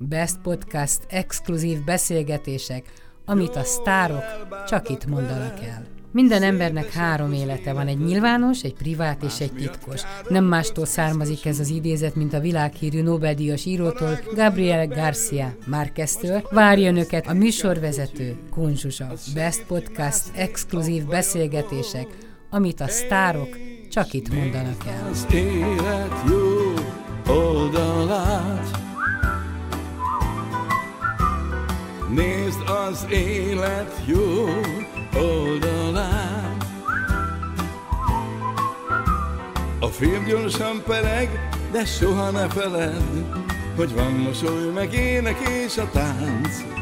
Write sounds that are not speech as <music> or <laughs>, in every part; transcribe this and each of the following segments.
Best Podcast exkluzív beszélgetések, amit a sztárok csak itt mondanak el. Minden embernek három élete van, egy nyilvános, egy privát és egy titkos. Nem mástól származik ez az idézet, mint a világhírű Nobel-díjas írótól, Gabriel Garcia Márqueztől. Várja önöket a műsorvezető, Kunzsusa. Best Podcast exkluzív beszélgetések, amit a sztárok csak itt mondanak el. Élet jó oldalát Nézd az élet jó oldalát A film gyorsan pereg, de soha ne feledd Hogy van mosoly, meg ének és a tánc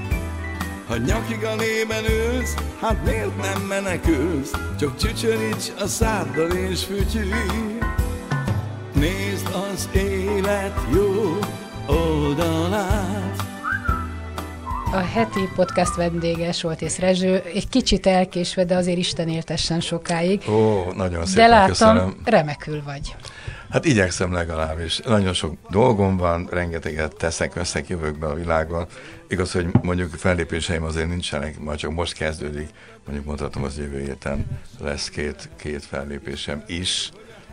ha nyakig a lében ülsz, hát miért nem menekülsz? Csak csücsöríts a száddal és fütyülj. Nézd az élet jó oldalát. A heti podcast vendége Soltész Rezső, egy kicsit elkésve, de azért Isten éltessen sokáig. Ó, nagyon de szépen látom, köszönöm. remekül vagy. Hát igyekszem legalábbis. Nagyon sok dolgom van, rengeteget teszek, veszek, jövök be a világban. Igaz, hogy mondjuk fellépéseim azért nincsenek, majd csak most kezdődik. Mondjuk mondhatom, az jövő héten lesz két, két fellépésem is,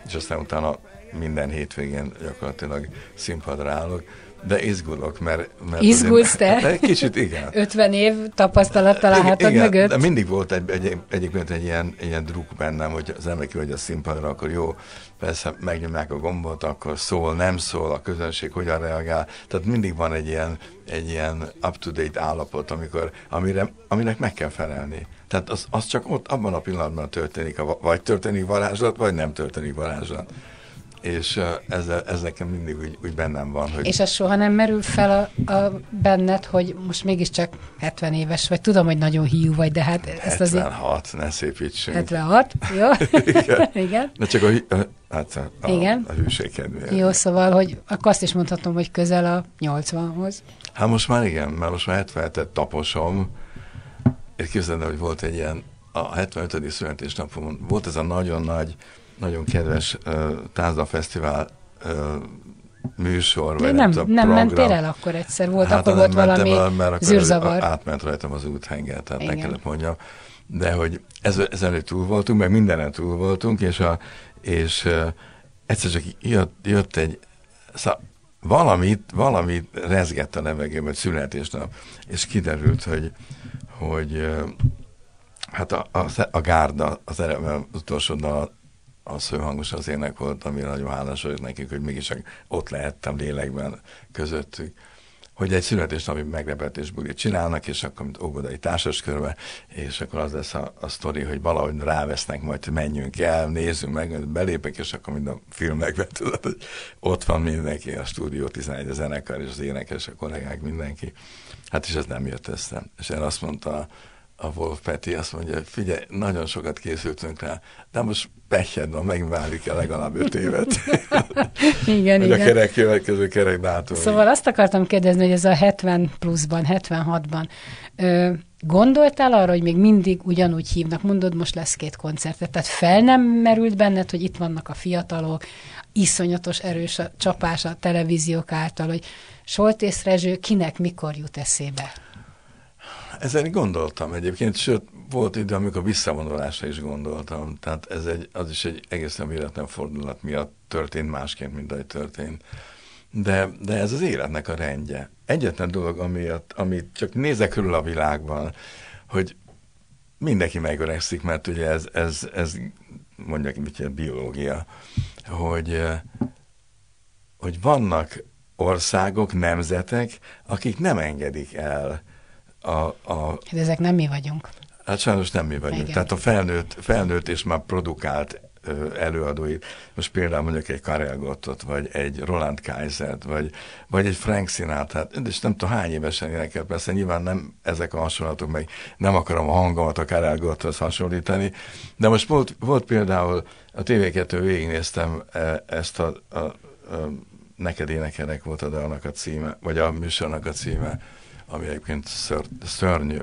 és aztán utána minden hétvégén gyakorlatilag színpadra állok. De izgulok, mert... mert Izgulsz te? Egy kicsit igen. <laughs> 50 év tapasztalattal a hátad Igen, mögött. De mindig volt egy, egy, egyébként egy ilyen, ilyen druk bennem, hogy az ember kimegy a színpadra, akkor jó, persze megnyomják a gombot, akkor szól, nem szól, a közönség hogyan reagál. Tehát mindig van egy ilyen, egy ilyen up-to-date állapot, amikor, amire, aminek meg kell felelni. Tehát az, az csak ott, abban a pillanatban történik, a, vagy történik varázslat, vagy nem történik varázslat. És ez, ez nekem mindig úgy, úgy bennem van, hogy... És az soha nem merül fel a, a benned, hogy most mégiscsak 70 éves vagy. Tudom, hogy nagyon hiú vagy, de hát ezt azért... 76, ne szépítsünk. 76, jó? <laughs> Igen. <laughs> Igen. De csak a, hát a, Igen. a hűség kedvéért. Jó, szóval, hogy akkor azt is mondhatom, hogy közel a 80-hoz. Hát most már igen, mert most már 77-et taposom, és képzeld el, hogy volt egy ilyen, a 75. születésnapomon volt ez a nagyon nagy, nagyon kedves uh, Tázda Fesztivál uh, műsor, vagy nem, nem program. mentél el akkor egyszer, volt, Hát, akkor volt nem valami el, mert akkor zűrzavar. Átment rajtam az úthenger, tehát Igen. ne kellett mondjam. De hogy ez, ezelőtt túl voltunk, meg mindenen túl voltunk, és, a, és uh, egyszer csak jött, jött egy, szá, valamit, valamit rezgett a levegőben, hogy születésnap, és kiderült, hogy, hogy uh, hát a, a, a gárda, az, az utolsó dal, az főhangos az ének volt, amire nagyon hálás vagyok nekik, hogy mégiscsak ott lehettem lélekben közöttük hogy egy születésnapi meglepetés bulit csinálnak, és akkor mint óvodai társaskörbe, és akkor az lesz a, a sztori, hogy valahogy rávesznek majd, hogy menjünk el, nézzünk meg, belépek, és akkor mind a filmekben tudod, hogy ott van mindenki, a stúdió 11 a zenekar, és az énekes, a kollégák, mindenki. Hát és ez nem jött össze. És én azt mondta a Wolf Peti, azt mondja, figyelj, nagyon sokat készültünk rá, de most pehjed van, megválik el legalább öt évet. <laughs> Igen, hogy a igen. kerek következő kerek dátum. Szóval azt akartam kérdezni, hogy ez a 70 pluszban, 76-ban, ö, gondoltál arra, hogy még mindig ugyanúgy hívnak, mondod, most lesz két koncertet, tehát fel nem merült benned, hogy itt vannak a fiatalok, iszonyatos erős a csapás a televíziók által, hogy Soltész Rezső kinek mikor jut eszébe? Ezen gondoltam egyébként, sőt, volt idő, amikor visszavonulásra is gondoltam. Tehát ez egy, az is egy egészen véletlen fordulat miatt történt másként, mint ahogy történt. De, de ez az életnek a rendje. Egyetlen dolog, amiatt, amit csak nézek körül a világban, hogy mindenki megöregszik, mert ugye ez, ez, ez mondják, hogy biológia, hogy, hogy vannak országok, nemzetek, akik nem engedik el a, a, Hát ezek nem mi vagyunk. Hát sajnos nem mi vagyunk. Igen. Tehát a felnőtt, felnőtt és már produkált ö, előadóit, most például mondjuk egy Karel Gottot, vagy egy Roland Kaisert, vagy, vagy egy Frank Sinatra, és nem tudom hány évesen énekel, persze nyilván nem ezek a hasonlatok, meg nem akarom a hangomat a Karel Gotthoz hasonlítani, de most volt, volt például a TV2 végignéztem e, ezt a, a, a Neked énekelek volt a dalnak a címe, vagy a műsornak a címe, ami egyébként ször, szörnyű,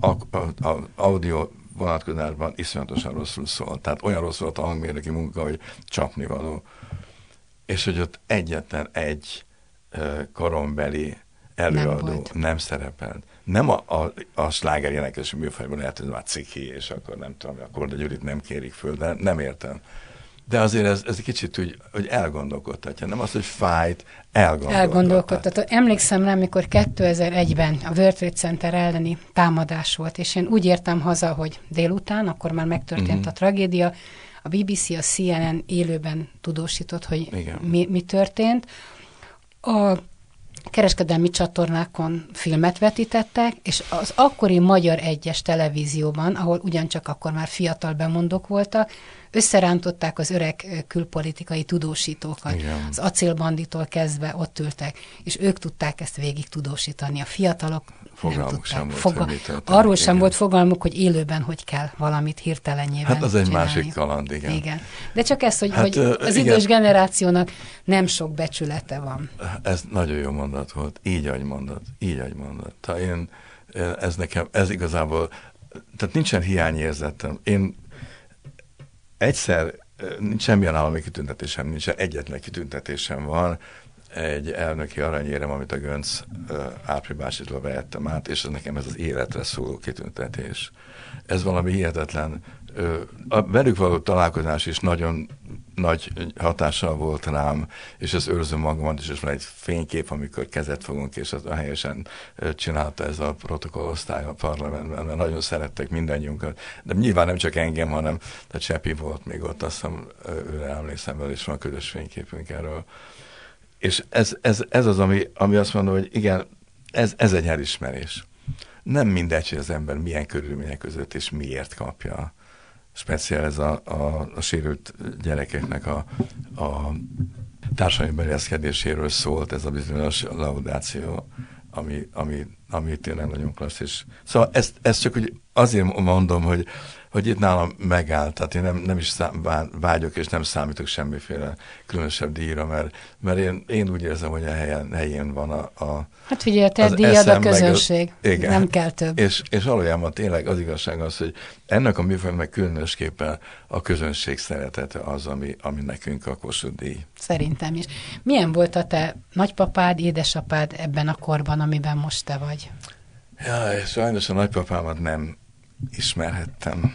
a, a, a, a audio vonatkozásban iszonyatosan rosszul szól. Tehát olyan rossz volt a hangmérnöki munka, hogy csapnivaló. És hogy ott egyetlen egy korombeli előadó Nem volt. nem szerepelt. Nem a, a, a sláger énekes műfajban lehet, hogy már ciki, és akkor nem tudom, akkor de Gyurit nem kérik föl, de nem értem. De azért ez, ez egy kicsit úgy, hogy elgondolkodtatja. Nem az, hogy fájt, elgondolkodtatja. Elgondolkodtató. Emlékszem rá, amikor 2001-ben a World Trade Center elleni támadás volt, és én úgy értem haza, hogy délután, akkor már megtörtént uh-huh. a tragédia, a BBC, a CNN élőben tudósított, hogy Igen. mi, mi történt. A kereskedelmi csatornákon filmet vetítettek, és az akkori Magyar Egyes televízióban, ahol ugyancsak akkor már fiatal bemondók voltak, összerántották az öreg külpolitikai tudósítókat. Igen. Az acélbanditól kezdve ott ültek, és ők tudták ezt végig tudósítani. A fiatalok Fogalmuk nem tudták. sem volt, történik, Arról sem igen. volt fogalmuk, hogy élőben hogy kell valamit hirtelenjében Hát az egy csinálni. másik kaland, igen. igen. De csak ez, hogy, Hát, hogy az igen. idős generációnak nem sok becsülete van. Ez nagyon jó mondat volt. Így, ahogy mondod. Így, ahogy mondod. Tehát én, ez nekem, ez igazából, tehát nincsen hiányérzetem. Én egyszer, nincs semmilyen állami kitüntetésem, nincsen egyetlen kitüntetésem van, egy elnöki aranyérem, amit a Gönc ö, áprilásítól vehettem át, és ez nekem ez az életre szóló kitüntetés. Ez valami hihetetlen. A velük való találkozás is nagyon nagy hatással volt rám, és ezt őrzöm magamat és van egy fénykép, amikor kezet fogunk, és az helyesen csinálta ez a protokollosztály a parlamentben, mert nagyon szerettek mindannyiunkat. De nyilván nem csak engem, hanem tehát Csepi volt még ott, azt hiszem, őre emlékszem és van közös fényképünk erről. És ez, ez, ez az, ami, ami azt mondom, hogy igen, ez, ez egy elismerés. Nem mindegy, hogy az ember milyen körülmények között és miért kapja. Speciál ez a, a, a sérült gyerekeknek a, a társadalmi bereszkedéséről szólt ez a bizonyos laudáció, ami, ami, ami tényleg nagyon klasszis. Szóval ezt, ezt csak úgy azért mondom, hogy, hogy itt nálam megállt, tehát én nem, nem is szám, vá- vágyok, és nem számítok semmiféle különösebb díjra, mert, mert én, én úgy érzem, hogy a helyen, helyén van a, a Hát figyelj, a te díjad eszem a meg az- közönség. igen. Nem kell több. és, és valójában tényleg az igazság az, hogy ennek a műfajnak különösképpen a közönség szeretete az, ami, ami nekünk a Kossuth díj. Szerintem is. Milyen volt a te nagypapád, édesapád ebben a korban, amiben most te vagy? Ja, sajnos a nagypapámat nem ismerhettem,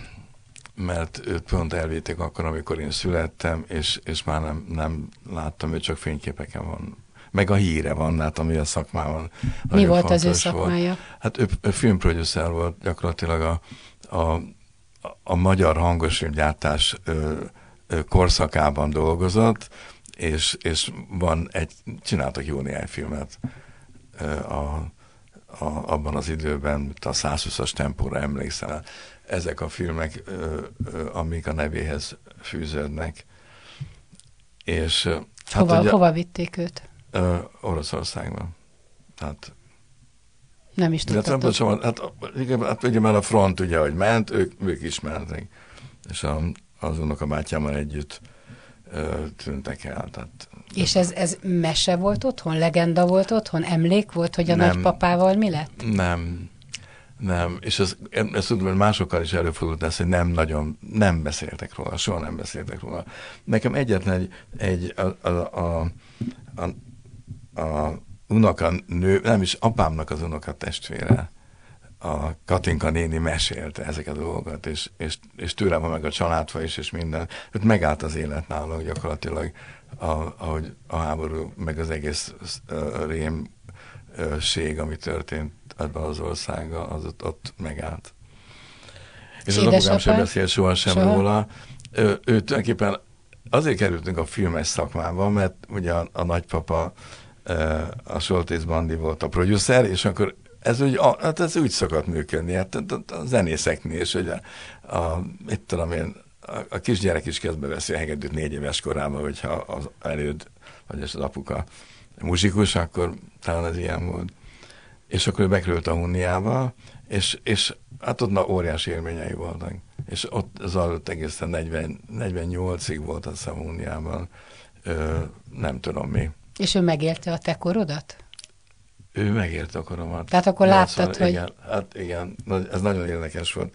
mert őt pont elvitték akkor, amikor én születtem, és, és már nem, nem láttam, ő csak fényképeken van. Meg a híre van, hát ami a szakmában Mi volt az ő fontos volt. szakmája? Hát ő, ő filmproducer volt gyakorlatilag a, a, a magyar hangosfilmgyártás korszakában dolgozott, és, és van egy, csináltak jó néhány filmet a, a, abban az időben, mint a 120-as tempóra emlékszem. Ezek a filmek, ö, ö, amik a nevéhez fűződnek. És Hát hova, ugye, hova vitték őt? Ö, Oroszországban. Tehát Nem is tudtad. bocsánat, hát, igen, hát ugye már a front ugye, hogy ment, ők, ők ismertek. És a, az unokabátyámmal együtt tűntek el. Tehát, És ez, ez mese volt otthon? Legenda volt otthon? Emlék volt, hogy a Nem. nagypapával mi lett? nem, nem, és ez, ezt tudom, hogy másokkal is előfordult ez, hogy nem nagyon, nem beszéltek róla, soha nem beszéltek róla. Nekem egyetlen egy, egy a, a, a, a, a unoka nő, nem is apámnak az unoka testvére, a Katinka néni mesélte ezeket a dolgokat, és, és, és tőle van meg a családfa is, és minden. Őt megállt az élet nálunk gyakorlatilag, a, ahogy a háború, meg az egész rémség, ami történt ebben az országban, az ott, ott megállt. És az apukám sem beszélt soha sem Soha? róla. Ő, ő tulajdonképpen azért kerültünk a filmes szakmába, mert ugye a, a nagypapa a Soltész Bandi volt a producer, és akkor ez úgy, a, hát ez úgy szokott működni, hát a, a, a zenészeknél, és hogy a, a, mit tudom én, a, a kisgyerek is kezd veszi a hegedűt négy éves korában, hogyha az előd, vagy az apuka muzsikus, akkor talán ez ilyen volt. És akkor ő bekerült a Hunniába, és, és hát ott na, óriási élményei voltak. És ott zajlott egészen 40, 48-ig volt hiszem Hunniában, nem tudom mi. És ő megélte a te korodat? Ő megérte a koromat. Tehát akkor láttad, hogy- Igen, hát igen, ez nagyon érdekes volt.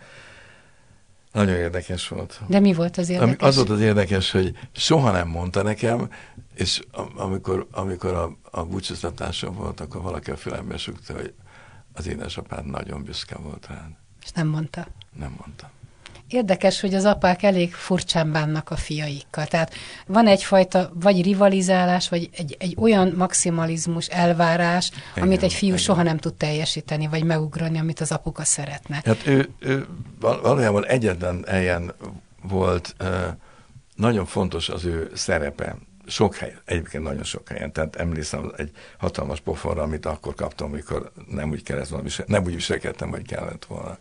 Nagyon érdekes volt. De mi volt az érdekes? Ami, az volt az érdekes, hogy soha nem mondta nekem, és amikor, amikor a, a búcsúztatásom volt, akkor valaki a fülembe sugta, hogy az édesapád nagyon büszke volt rád. És nem mondta? Nem mondta. Érdekes, hogy az apák elég furcsán bánnak a fiaikkal. Tehát van egyfajta vagy rivalizálás, vagy egy, egy olyan maximalizmus, elvárás, igen, amit egy fiú igen. soha nem tud teljesíteni, vagy megugrani, amit az apuka szeretne. Hát ő, ő valójában egyetlen helyen volt, nagyon fontos az ő szerepe sok helyen, egyébként nagyon sok helyen, tehát emlékszem egy hatalmas pofonra, amit akkor kaptam, amikor nem úgy kellett volna, nem úgy viselkedtem, hogy kellett volna.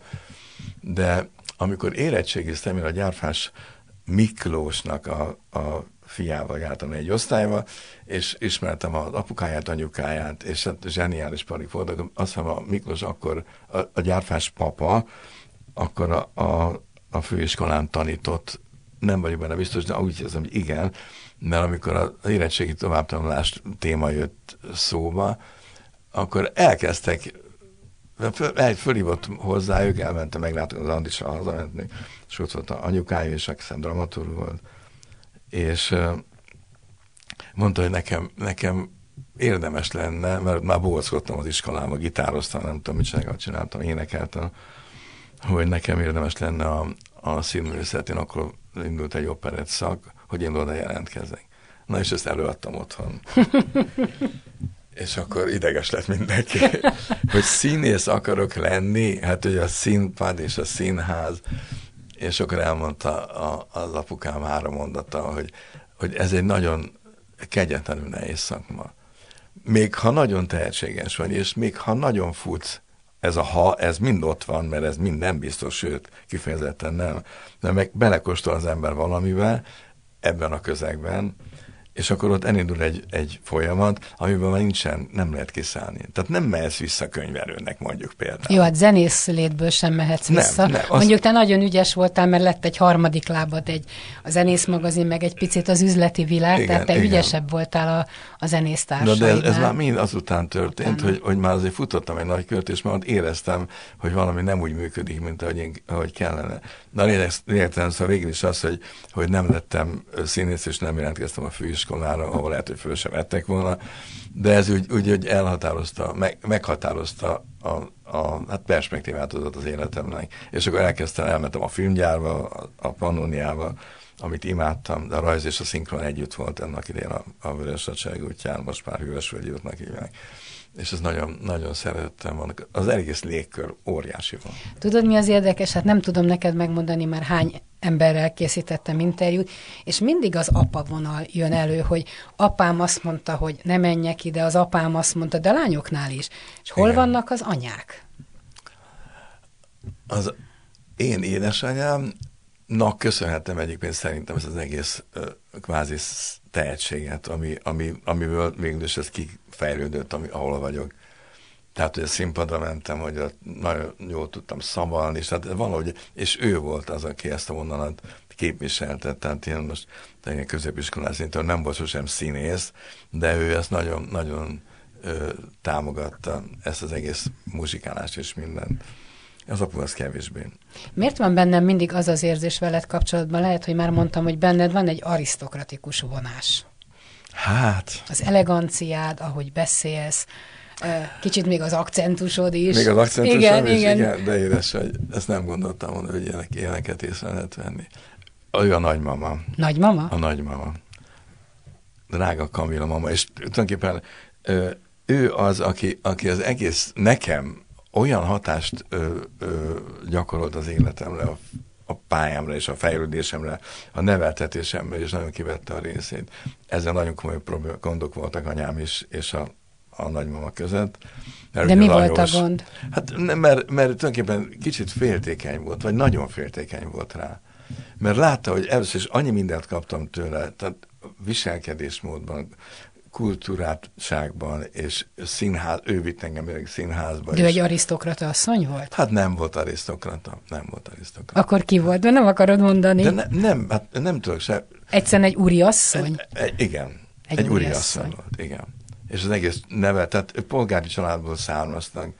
De amikor érettségiztem, én a gyárfás Miklósnak a, a fiával jártam egy osztályba, és ismertem az apukáját, anyukáját, és hát zseniális parik voltak. Azt hiszem a Miklós akkor, a, a gyárfás papa, akkor a, a, a főiskolán tanított, nem vagyok benne biztos, de úgy hiszem, hogy igen, mert amikor az érettségi továbbtanulás téma jött szóba, akkor elkezdtek egy fölhívott hozzájuk, elmentem, meglátok az Andisa hazamenni, és ott volt a anyukája, és aki hiszem dramaturg volt, és mondta, hogy nekem, nekem érdemes lenne, mert már bóckodtam az iskolában, gitároztam, nem tudom, mit csináltam, énekeltem, hogy nekem érdemes lenne a, a színművészet, én akkor indult egy operett szak, hogy én oda jelentkezek. Na és ezt előadtam otthon. <laughs> És akkor ideges lett mindenki, <laughs> hogy színész akarok lenni, hát hogy a színpad és a színház, és akkor elmondta a, az apukám három mondata, hogy, hogy ez egy nagyon kegyetlenül nehéz szakma. Még ha nagyon tehetséges vagy, és még ha nagyon futsz, ez a ha, ez mind ott van, mert ez mind nem biztos, sőt, kifejezetten nem. De meg belekóstol az ember valamivel ebben a közegben, és akkor ott elindul egy, egy folyamat, amiben már nincsen, nem lehet kiszállni. Tehát nem mehetsz vissza könyvelőnek, mondjuk például. Jó, hát zenész létből sem mehetsz nem, vissza. Nem, az... Mondjuk te nagyon ügyes voltál, mert lett egy harmadik lábad, egy, a zenész magazin, meg egy picit az üzleti világ, igen, tehát te igen. ügyesebb voltál a, a zenésztársaidnál. Na de ez, ez már mind azután történt, hogy, hogy már azért futottam egy nagy kört, és már éreztem, hogy valami nem úgy működik, mint ahogy, én, ahogy kellene. Na lényegtelen, szóval végül is az, hogy, hogy nem lettem színész, és nem jelentkeztem a főiskolára, ahol lehet, hogy föl sem vettek volna, de ez úgy, úgy hogy elhatározta, meg, meghatározta a, a hát perspektívát adott az életemnek. És akkor elkezdtem, elmentem a filmgyárba, a, a Pannoniába, amit imádtam, de a rajz és a szinkron együtt volt ennek idén a, a Vörös útján, most már Hűvösvölgyi útnak hívják és ez nagyon, nagyon szerettem van. Az egész légkör óriási van. Tudod, mi az érdekes? Hát nem tudom neked megmondani már hány emberrel készítettem interjút, és mindig az apa vonal jön elő, hogy apám azt mondta, hogy ne menjek ide, az apám azt mondta, de lányoknál is. És hol Igen. vannak az anyák? Az én édesanyámnak köszönhetem egyébként szerintem ez az egész kvázi tehetséget, ami, ami, amiből végül is ez kifejlődött, ami, ahol vagyok. Tehát, hogy a színpadra mentem, hogy nagyon jól tudtam szavalni, és tehát valahogy, és ő volt az, aki ezt a vonalat képviselte, tehát én most ilyen középiskolás szintől nem volt sosem színész, de ő ezt nagyon, nagyon ö, támogatta, ezt az egész muzsikálást és mindent. Az apu az kevésbé. Miért van bennem mindig az az érzés veled kapcsolatban? Lehet, hogy már mondtam, hogy benned van egy arisztokratikus vonás. Hát... Az eleganciád, ahogy beszélsz, kicsit még az akcentusod is. Még az akcentusom igen, is, igen. igen, de édes, hogy ezt nem gondoltam volna, hogy ilyenek, ilyeneket észre lehet venni. Ő a nagymama. Nagymama? A nagymama. Drága Kamila mama, és tulajdonképpen ő az, aki, aki az egész nekem olyan hatást ö, ö, gyakorolt az életemre, a, a pályámra és a fejlődésemre, a neveltetésemre, és nagyon kivette a részét. Ezzel nagyon komoly gondok voltak anyám is, és a, a nagymama között. Mert De mi Lajos, volt a gond? Hát mert, mert, mert tulajdonképpen kicsit féltékeny volt, vagy nagyon féltékeny volt rá. Mert látta, hogy először is annyi mindent kaptam tőle, tehát viselkedésmódban, kultúrátságban, és színház, ő vitt engem még színházba. De egy arisztokrata asszony volt? Hát nem volt arisztokrata, nem volt arisztokrata. Akkor ki volt? De nem akarod mondani. De ne, nem, hát nem tudok se. Egyszerűen egy úri asszony? Egy, igen, egy, egy úri asszony. asszony volt, igen. És az egész neve, tehát polgári családból származtak,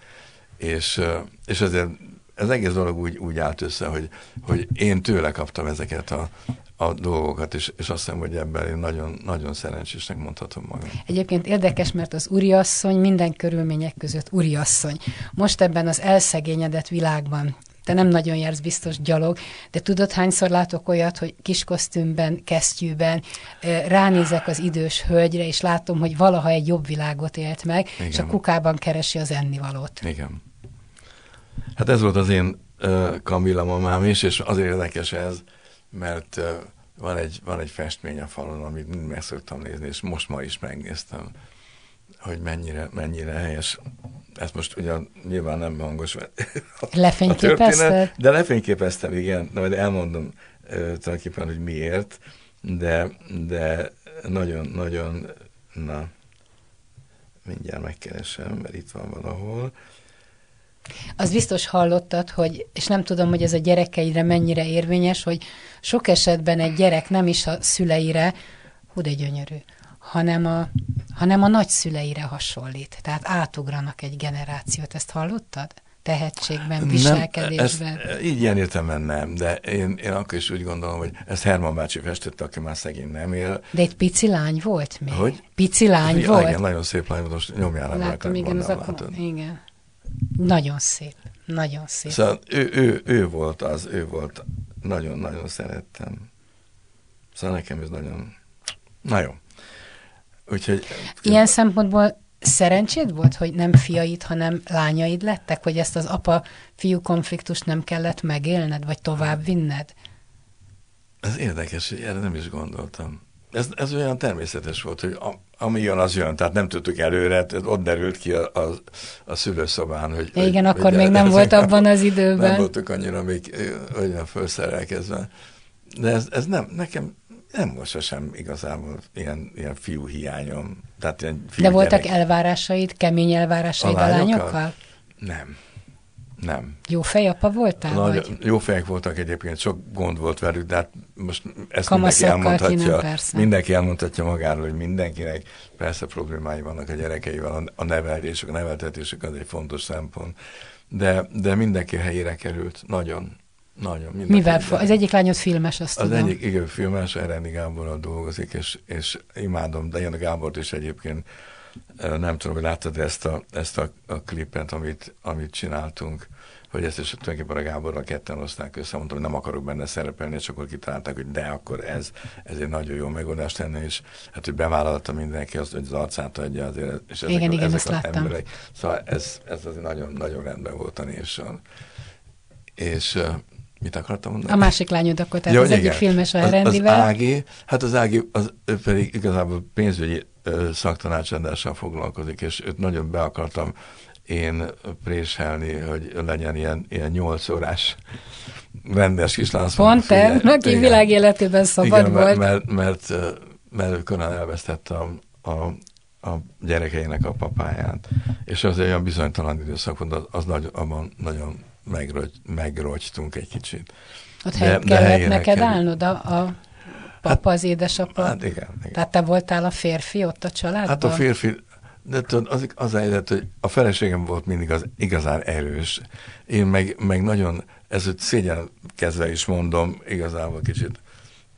és, és azért ez egész dolog úgy, úgy állt össze, hogy, hogy én tőle kaptam ezeket a, a dolgokat, és, és azt hiszem, hogy ebben én nagyon, nagyon szerencsésnek mondhatom magam. Egyébként érdekes, mert az úriasszony minden körülmények között úriasszony. Most ebben az elszegényedett világban te nem nagyon jársz biztos gyalog, de tudod, hányszor látok olyat, hogy kis kosztümben, kesztyűben ránézek az idős hölgyre, és látom, hogy valaha egy jobb világot élt meg, Igen. és a kukában keresi az ennivalót. Igen. Hát ez volt az én uh, Kamilla mamám is, és azért érdekes ez, mert van egy, van egy festmény a falon, amit meg szoktam nézni, és most ma is megnéztem, hogy mennyire, mennyire helyes. Ezt most ugyan nyilván nem hangos. Lefényképezted? De lefényképeztem, igen, de majd elmondom tulajdonképpen, hogy miért, de, de nagyon, nagyon, na, mindjárt megkeresem, mert itt van valahol. Az biztos hallottad, hogy, és nem tudom, hogy ez a gyerekeidre mennyire érvényes, hogy sok esetben egy gyerek nem is a szüleire, hú de gyönyörű, hanem a, hanem a nagyszüleire hasonlít. Tehát átugranak egy generációt. Ezt hallottad? Tehetségben, viselkedésben. Nem, ezt, így ilyen értelemben nem, de én, én akkor is úgy gondolom, hogy ezt Herman bácsi festette, aki már szegény nem él. De egy pici lány volt még? Hogy? Pici lány ja, volt? Igen, nagyon szép lány volt, most nyomjál. Látom, igen, az akkor, igen. Nagyon szép, nagyon szép. Szóval ő, ő, ő volt az, ő volt, nagyon-nagyon szerettem. Szóval nekem ez nagyon, na jó. Úgyhogy... Ilyen szempontból szerencséd volt, hogy nem fiaid, hanem lányaid lettek, hogy ezt az apa-fiú konfliktust nem kellett megélned, vagy tovább vinned? Ez érdekes, hogy erre nem is gondoltam. Ez, ez olyan természetes volt, hogy a, ami jön, az jön. Tehát nem tudtuk előre, ott derült ki a, a, a szülőszobán, hogy... Igen, hogy, akkor hogy még nem volt abban az időben. Nem voltunk annyira még olyan felszerelkezve. De ez, ez nem, nekem nem volt sosem igazából ilyen, ilyen fiú hiányom. Tehát ilyen fiú De voltak gyerek. elvárásaid, kemény elvárásaid a lányokkal? A lányokkal? Nem. Nem. Jó fejapa voltál? Nagy, vagy? Jó fejek voltak egyébként, sok gond volt velük, de hát most ezt mindenki elmondhatja, nem, mindenki elmondhatja magáról, hogy mindenkinek persze problémái vannak a gyerekeivel, a nevelésük, a neveltetésük az egy fontos szempont, de, de mindenki helyére került, nagyon, nagyon. Mivel? Minden. Az egyik lányod filmes, azt Az tudom. egyik, igen, filmes, Erendi Gáborral dolgozik, és, és imádom, de a Gábort is egyébként nem tudom, hogy láttad ezt a, ezt a, a klipet, amit, amit csináltunk, hogy ezt is tulajdonképpen a Gáborral ketten hozták össze, mondtam, hogy nem akarok benne szerepelni, és akkor kitalálták, hogy de, akkor ez, ez egy nagyon jó megoldás lenne, és hát, hogy bevállalta mindenki azt, hogy az arcát adja azért, és ezek, igen, a, igen, ezek az láttam. emberek. Szóval ez, ez azért nagyon, nagyon rendben volt a névsor. És mit akartam mondani? A másik lányod akkor, tehát Jó, az igen. egyik filmes a Herendivel. Az, Ági, hát az Ági az, pedig igazából pénzügyi szaktanácsadással foglalkozik, és őt nagyon be akartam én préselni, hogy legyen ilyen, ilyen 8 órás rendes kislány. Pont te, aki világ életében szabad igen, volt. Mert, mert, mert, mert Conan elvesztette a, a, a gyerekeinek a papáját, és az egy olyan bizonytalan időszak volt, az, az nagy, abban nagyon megrogy, megrogytunk egy kicsit. Ott de, de kellett neked kerül. állnod a, a papa, hát, az édesapa? Hát igen, igen. Tehát te voltál a férfi ott a családban? Hát a férfi, de tudod, az, az helyzet, hogy a feleségem volt mindig az igazán erős. Én meg, meg nagyon, ez hogy szégyen kezdve is mondom, igazából kicsit,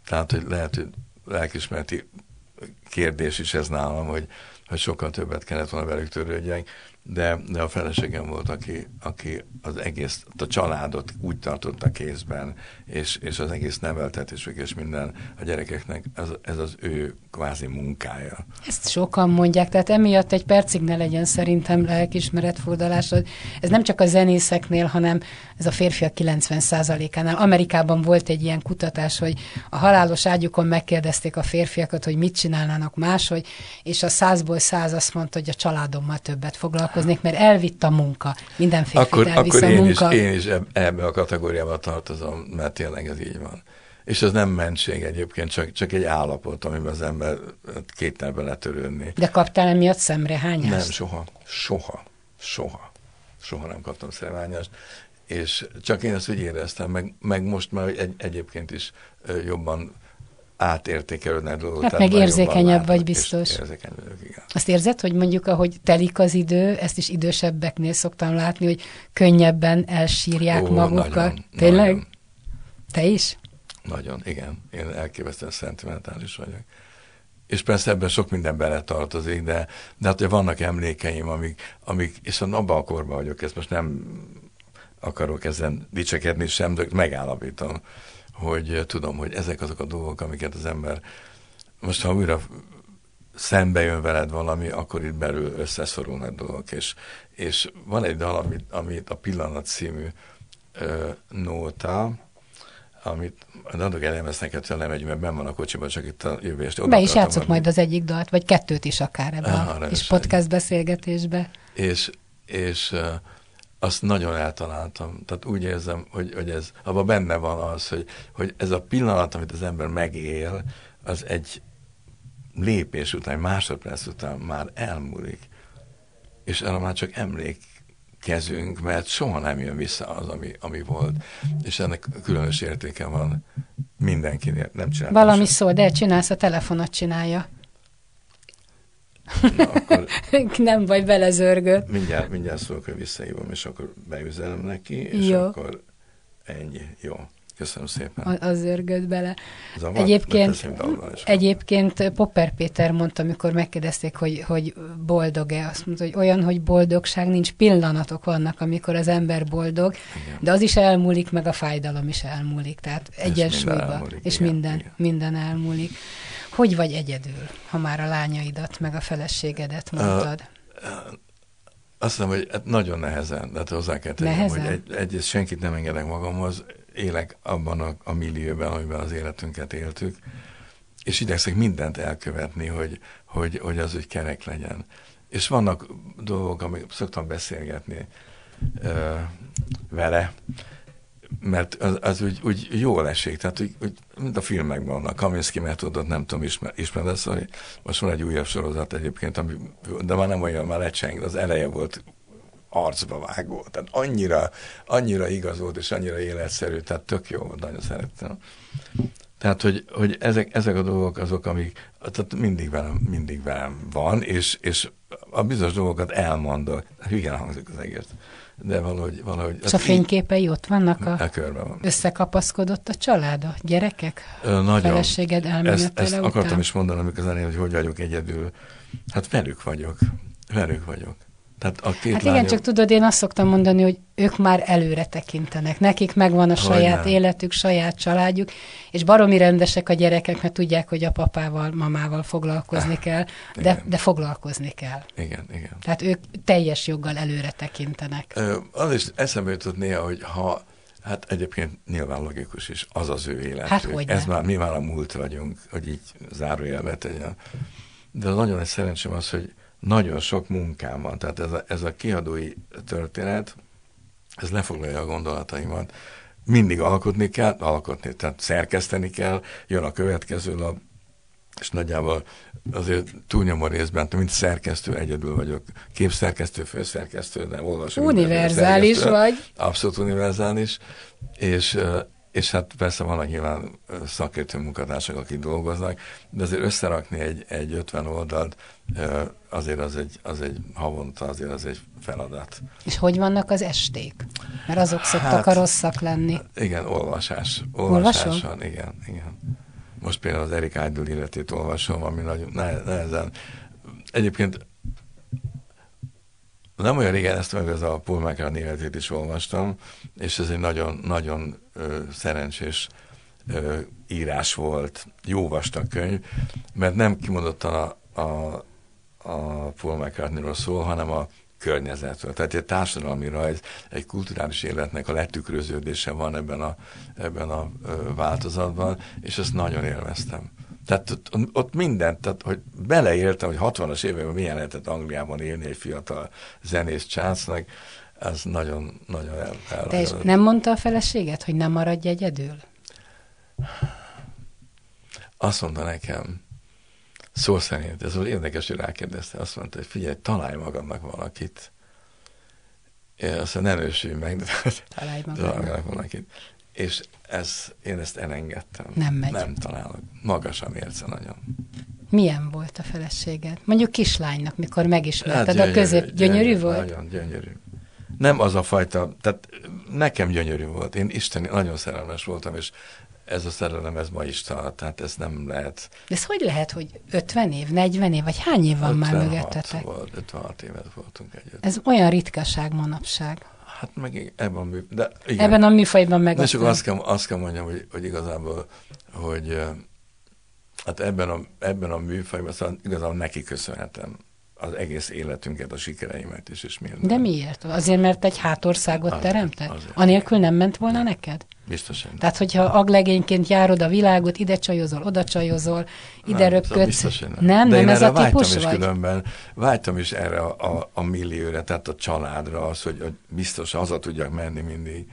tehát, hogy lehet, hogy lelkismereti kérdés is ez nálam, hogy, hogy sokkal többet kellett volna velük törődjek de, de a feleségem volt, aki, aki az egész, a családot úgy tartotta kézben, és, és az egész neveltetésük és minden a gyerekeknek, ez, ez az ő kvázi munkája. Ezt sokan mondják, tehát emiatt egy percig ne legyen szerintem lelkismeretfordulás. Ez nem csak a zenészeknél, hanem ez a férfiak 90%-ánál. Amerikában volt egy ilyen kutatás, hogy a halálos ágyukon megkérdezték a férfiakat, hogy mit csinálnának máshogy, és a százból száz azt mondta, hogy a családommal többet foglalkoznék, mert elvitt a munka. Minden férfi akkor, elvisz akkor a én munka. Is, én is ebbe a kategóriába tartozom, mert tényleg ez így van. És ez nem mentség egyébként, csak, csak egy állapot, amiben az ember két bele törődni. De kaptál emiatt szemrehányást? Nem, soha. Soha. Soha. Soha nem kaptam szemrehányást. És csak én ezt úgy éreztem, meg, meg most már egy, egyébként is jobban átértékelődnek dolgok. Hát tehát meg érzékenyebb vagy biztos. Érzékeny vagyok, igen. Azt érzed, hogy mondjuk, ahogy telik az idő, ezt is idősebbeknél szoktam látni, hogy könnyebben elsírják Ó, magukat. nagyon, Tényleg? Nagyon, Te is? Nagyon, igen. Én elképesztően szentimentális vagyok. És persze ebben sok minden bele tartozik, de, de hát ugye vannak emlékeim, amik, amik és abban a korban vagyok, ezt most nem akarok ezen dicsekedni sem, de megállapítom, hogy tudom, hogy ezek azok a dolgok, amiket az ember most ha újra szembe jön veled valami, akkor itt belül összeszorulnak dolgok, és, és van egy dal, amit, amit a Pillanat című ö, nóta, amit adok elemez neked, ha lemegyünk, mert benn van a kocsiban, csak itt a jövő este. Be is játszok majd az egyik dalt, vagy kettőt is akár ebbe Ah, a kis is podcast beszélgetésbe. És, és uh, azt nagyon eltaláltam. Tehát úgy érzem, hogy, hogy ez, abban benne van az, hogy, hogy ez a pillanat, amit az ember megél, az egy lépés után, egy másodperc után már elmúlik. És arra már csak emlékezünk, mert soha nem jön vissza az, ami, ami volt. És ennek különös értéke van mindenkinél. Nem csináltam Valami szól, de csinálsz, a telefonot csinálja. Na, akkor <laughs> Nem vagy belezörgött. mindjárt, mindjárt szólok, hogy visszahívom, és akkor beüzenem neki, és Jó. akkor ennyi. Jó. Köszönöm szépen. Az örgött bele. Zavar? Egyébként, egyébként Popper Péter mondta, amikor megkérdezték, hogy, hogy boldog-e, azt mondta, hogy olyan, hogy boldogság nincs, pillanatok vannak, amikor az ember boldog, Igen. de az is elmúlik, meg a fájdalom is elmúlik, tehát minden egyensúlyba, elmúlik, és igen, minden, igen. minden elmúlik. Hogy vagy egyedül, ha már a lányaidat, meg a feleségedet mondtad? Azt hiszem, hogy hát nagyon nehezen, de hát hozzá kell tegyem, Nehezen? hogy egy, egyrészt senkit nem engedek magamhoz, élek abban a, a millióben, amiben az életünket éltük, és igyekszek mindent elkövetni, hogy, hogy, hogy az úgy kerek legyen. És vannak dolgok, amik szoktam beszélgetni ö, vele, mert az, az úgy, úgy jól esik, tehát úgy, úgy, mint a filmekben van, a Kaminski metódot nem tudom, ismer, ismered, hogy most van egy újabb sorozat egyébként, ami, de már nem olyan, már lecseng, az eleje volt arcba vágó, tehát annyira, annyira igaz volt, és annyira életszerű, tehát tök jó volt, nagyon szerettem. Tehát, hogy, hogy ezek, ezek a dolgok azok, amik tehát mindig velem, mindig velem van, és, és a bizonyos dolgokat elmondok. Hülyen hangzik az egész. De valahogy... valahogy És a fényképei ott vannak? A... A körben van. Összekapaszkodott a család, a gyerekek? Ö, Nagyon. Feleséged Ezt, ezt után? akartam is mondani, amikor az elején, hogy hogy vagyok egyedül. Hát velük vagyok. Velük vagyok. Tehát a két Hát igen, lányom- csak tudod, én azt szoktam mondani, hogy ők már előre tekintenek. Nekik megvan a Hogy saját életük, saját családjuk, és baromi rendesek a gyerekek, mert tudják, hogy a papával, mamával foglalkozni kell, de, igen. de foglalkozni kell. Igen, igen. Tehát ők teljes joggal előre tekintenek. Ö, Az is eszembe jutott néha, hogy ha, hát egyébként nyilván logikus is, az az ő életük. Hát hogyne. Ez már, mi már a múlt vagyunk, hogy így zárójelbe tegyen. De nagyon egy szerencsém az, hogy nagyon sok munkám van, tehát ez a, ez a kiadói történet, ez lefoglalja a gondolataimat. Mindig alkotni kell, alkotni, tehát szerkeszteni kell, jön a következő lap, és nagyjából azért túlnyomó részben, mint szerkesztő egyedül vagyok. Képszerkesztő, főszerkesztő, de olvasó. Univerzális vagy. Abszolút univerzális. És, és hát persze vannak nyilván szakértő munkatársak, akik dolgoznak, de azért összerakni egy, egy 50 oldalt, azért az egy, az egy havonta, azért az egy feladat. És hogy vannak az esték? Mert azok szoktak Hát- a rosszak lenni. Igen, olvasás. Olvasáson, igen, igen. Most például az Erik Idle életét olvasom, ami nagyon ne- nehezen. Egyébként nem olyan régen ezt meg az a Paul McCartney is olvastam, és ez egy nagyon, nagyon ö, szerencsés ö, írás volt, jó könyv, mert nem kimondottan a, a, a Paul McCartneyról szól, hanem a környezetről. Tehát egy társadalmi rajz, egy kulturális életnek a letükröződése van ebben a, ebben a változatban, és ezt nagyon élveztem. Tehát ott, ott mindent, tehát hogy beleéltem, hogy 60-as években milyen lehetett Angliában élni egy fiatal zenész császnak, ez nagyon, nagyon el, el, Te is nem mondta a feleséget, hogy nem maradj egyedül? Azt mondta nekem, szó szerint, ez volt érdekes, hogy rákérdezte, azt mondta, hogy figyelj, találj magadnak valakit. Én azt mondja, ne nősülj meg, de Találj találj magad. magadnak valakit. És ez, én ezt elengedtem. Nem megy. Nem találok. Magas a mérce nagyon. Milyen volt a feleséged? Mondjuk kislánynak, mikor megismerted Hát a közép. Gyönyörű, volt? Nagyon gyönyörű. Nem az a fajta, tehát nekem gyönyörű volt. Én isteni, nagyon szerelmes voltam, és ez a szerelem, ez ma is tart, tehát ez nem lehet. De ez hogy lehet, hogy 50 év, 40 év, vagy hány év van már 56 mögöttetek? Volt, 56 évet voltunk együtt. Ez olyan ritkaság manapság. Hát meg ebben a. De igen. Ebben a műfajban meg De csak azt kell, azt kell mondjam, hogy, hogy igazából, hogy hát ebben a, ebben a műfajban szóval igazából neki köszönhetem az egész életünket, a sikereimet is, és minden. De miért? Azért, mert egy hátországot Azért, teremtett? azért. Anélkül nem ment volna neked? Biztos, hogy nem. Tehát, hogyha aglegényként járod a világot, ide csajozol, oda csajozol, ide Nem, röpködsz. szóval biztos, hogy nem. nem, De nem ez a típus vágytam is vagy? különben, vágytam is erre a, a, a millióra, tehát a családra, az, hogy, hogy biztos haza tudjak menni mindig.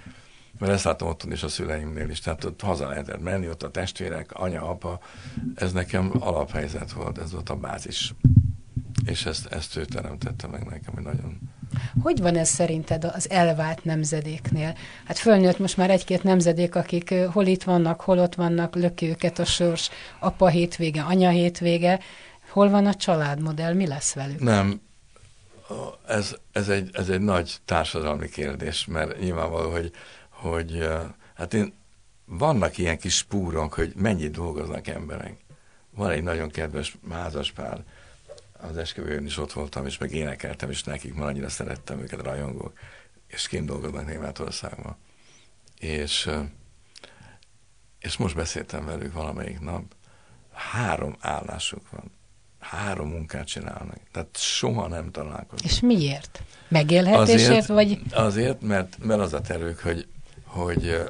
Mert ezt látom otthon is a szüleimnél is, tehát ott haza lehetett menni, ott a testvérek, anya, apa, ez nekem alaphelyzet volt, ez volt a bázis. És ezt, ezt ő teremtette meg nekem, hogy nagyon... Hogy van ez szerinted az elvált nemzedéknél? Hát fölnőtt most már egy-két nemzedék, akik hol itt vannak, hol ott vannak, löki őket a sors, apa hétvége, anya hétvége. Hol van a családmodell, mi lesz velük? Nem, ez, ez, egy, ez egy nagy társadalmi kérdés, mert nyilvánvaló, hogy, hogy hát én, vannak ilyen kis spúrok, hogy mennyit dolgoznak emberek. Van egy nagyon kedves házaspár, az esküvőn is ott voltam, és meg énekeltem is nekik, mert annyira szerettem őket, rajongók, és kint dolgoznak Németországban. És, és most beszéltem velük valamelyik nap, három állásuk van, három munkát csinálnak, tehát soha nem találkoznak. És miért? Megélhetésért, vagy Azért, mert, mert az a terők, hogy, hogy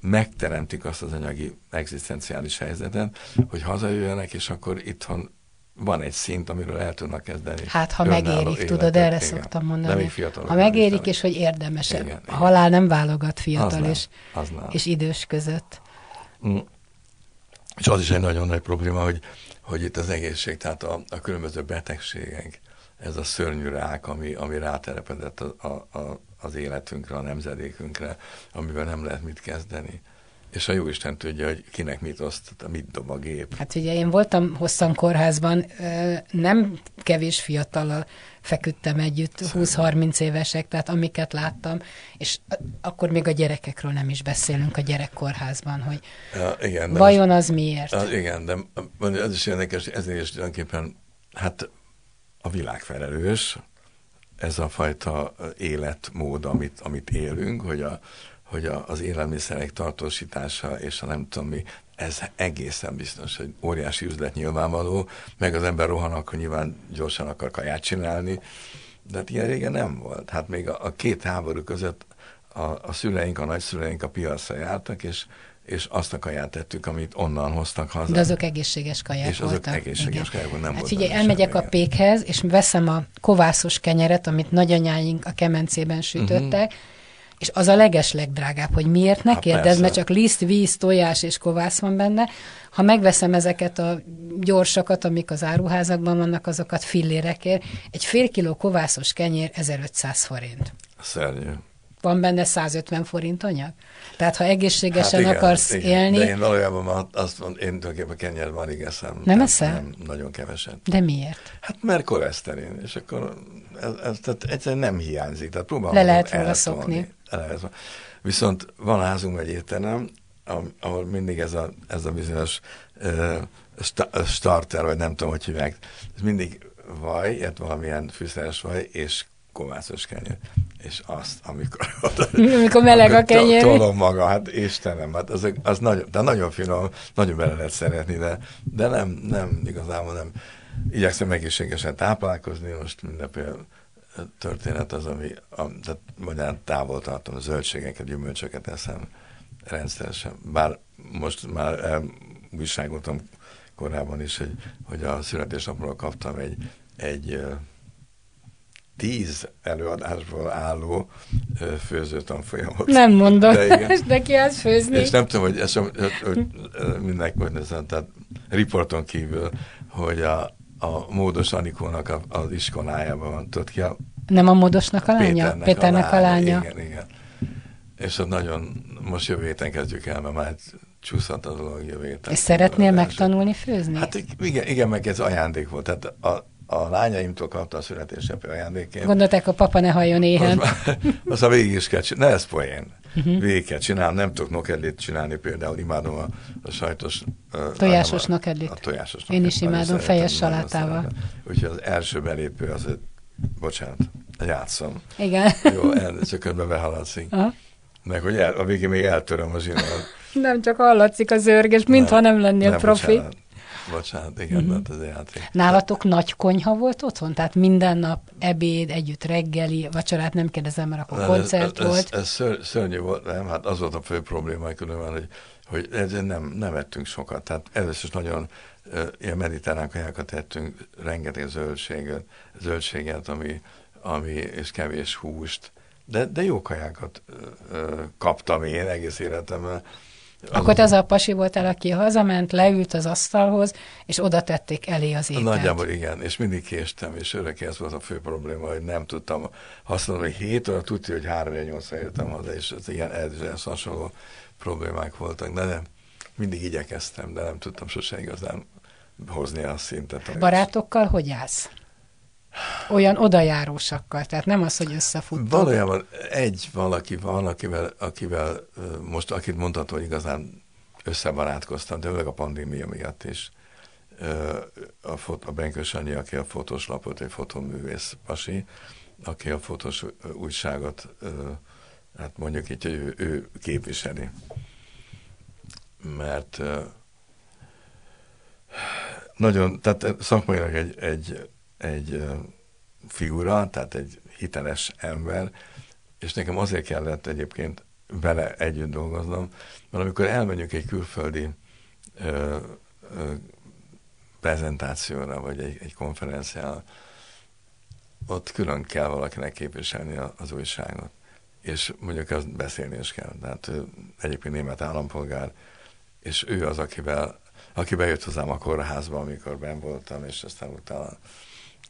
megteremtik azt az anyagi egzisztenciális helyzetet, hogy hazajöjjenek, és akkor itthon van egy szint, amiről el tudnak kezdeni. hát ha megérik, életet. tudod, erre Igen. szoktam De mondani. még fiatalok Ha megérik, is, és hogy érdemes. Igen, A igen. halál nem válogat Az fiatal nem, és, az nem. és idős között. Mm. És az is egy nagyon nagy probléma, hogy, hogy itt az egészség, tehát a, a különböző betegségek, ez a szörnyű rák, ami, ami ráterepedett a, a, a, az életünkre, a nemzedékünkre, amivel nem lehet mit kezdeni. És a Jóisten tudja, hogy kinek mit oszt, mit dob a gép. Hát ugye én voltam hosszan kórházban, nem kevés fiatallal feküdtem együtt, 20-30 évesek, tehát amiket láttam, és akkor még a gyerekekről nem is beszélünk a gyerekkórházban, hogy Ja, igen, de vajon az miért? Az, igen, de az is érdekes, ezért is tulajdonképpen, hát a világ felelős, ez a fajta életmód, amit, amit élünk, hogy, a, hogy a, az élelmiszerek tartósítása és a nem tudom mi, ez egészen biztos, hogy óriási üzlet nyilvánvaló, meg az ember rohan, akkor nyilván gyorsan akar kaját csinálni, de hát ilyen régen nem volt. Hát még a, a két háború között a, a szüleink, a nagyszüleink a piacra jártak, és, és azt a kaját tettük, amit onnan hoztak haza. De azok egészséges kaják És azok voltak. egészséges Igen. kaják voltak, nem Hát volt figyelj, elmegyek a semmi, pékhez, és veszem a kovászos kenyeret, amit nagyanyáink a kemencében sütöttek, Mhm. És az a leges legdrágább, hogy miért ne Hát kérdezd, mert csak liszt, víz, tojás és kovász van benne. Ha megveszem ezeket a gyorsakat, amik az áruházakban vannak, azokat fillérekért, egy fél kiló kovászos kenyér 1500 forint. Szörnyű. Van benne 150 forint anyag? Tehát ha egészségesen igen, akarsz igen. élni, De én valójában azt mond, én tulajdonképpen kenyeret van igeszem. Nem eszel? Nem, nagyon keveset. de miért? Hát mert koleszterin, és akkor ez, ez tehát egyszerűen nem hiányzik. Tehát próbálom Le lehet róla szokni. Szokni. Viszont van házunk egy étterem, ahol mindig ez a, ez a bizonyos uh, sta, starter, vagy nem tudom, hogy hívják, ez mindig vaj, illetve valamilyen fűszeres vaj, és kovászos kenyér. És azt, amikor <laughs> Amikor meleg a kenyér. Tolom maga, hát Istenem, hát az, az nagyon, de nagyon finom, nagyon bele lehet szeretni, de, de nem, nem, igazából nem. Igyekszem egészségesen táplálkozni, most mindenféle történet az, ami, a, tehát magyarán távol tartom, zöldségeket, gyümölcsöket eszem rendszeresen. Bár most már újságoltam korábban is, hogy, hogy a születésnapról kaptam egy, egy tíz előadásból álló főzőtanfolyamot. Nem mondod, De igen. és neki az főzni. És nem tudom, hogy, ez, hogy, hogy mindenki tehát riporton kívül, hogy a, a módos Anikónak a, az iskolájában van, tudod ki a Nem a módosnak a lánya? Péternek, Péternek a lánya. Igen, igen. És ott nagyon, most jövő héten kezdjük el, mert már csúszhat a dolog jövő héten. És szeretnél megtanulni főzni? Hát igen, igen, meg ez ajándék volt. Tehát a, a lányaimtól kapta a születésnapi ajándékét. Gondolták, a papa ne halljon éhen. Az, az a végig is kell csinálni. Ne, ez poén. Uh-huh. Végig kell csinálni. Nem tudok nokedlit csinálni például. Imádom a, a sajtos... Tojásos nokedlit. A tojásos Én is imádom, fejes salátával. Úgyhogy az első belépő az, hogy, bocsánat, játszom. Igen. Jó, el, csak közben behaladszik. Aha. Meg hogy el, a végén még eltöröm a zsinót. Nem csak hallatszik a zörgés, mintha nem, nem lennél nem, profi. Bocsánat. Bocsánat, igen, az játék. Nálatok nagy konyha volt otthon? Tehát minden nap ebéd, együtt reggeli, vacsorát nem kérdezem, mert akkor koncert ez, volt. Ez, ez ször, szörnyű volt, nem? Hát az volt a fő probléma különben, hogy, hogy nem, nem ettünk sokat. Tehát először is nagyon ilyen mediterrán kajákat ettünk, rengeteg zöldséget, zöldséget ami, ami, és kevés húst. De, de jó kajákat uh, kaptam én egész életemben akkor az a pasi voltál, aki hazament, leült az asztalhoz, és oda tették elé az ételt. Nagyjából igen, és mindig késtem, és örök ez volt a fő probléma, hogy nem tudtam használni, hogy 7 óra tudja, hogy 3 8 értem haza, és ez ilyen ez hasonló problémák voltak, de nem, mindig igyekeztem, de nem tudtam sose igazán hozni a szintet. Barátokkal hogy állsz? Olyan odajárósakkal, tehát nem az, hogy összefuttok. Valójában egy valaki van, akivel, akivel most, akit mondható, hogy igazán összebarátkoztam, de a pandémia miatt is. A, fot, a Benkös Annyi, aki a fotós lapot, egy fotoművész pasi, aki a fotós újságot, hát mondjuk így, hogy ő, ő képviseli. Mert nagyon, tehát szakmailag egy, egy egy figura, tehát egy hiteles ember, és nekem azért kellett egyébként vele együtt dolgoznom, mert amikor elmegyünk egy külföldi ö, ö, prezentációra, vagy egy, egy konferenciára, ott külön kell valakinek képviselni az újságot. És mondjuk azt beszélni is kell. Tehát ő egyébként német állampolgár, és ő az, akivel, aki bejött hozzám a kórházba, amikor ben voltam, és aztán utána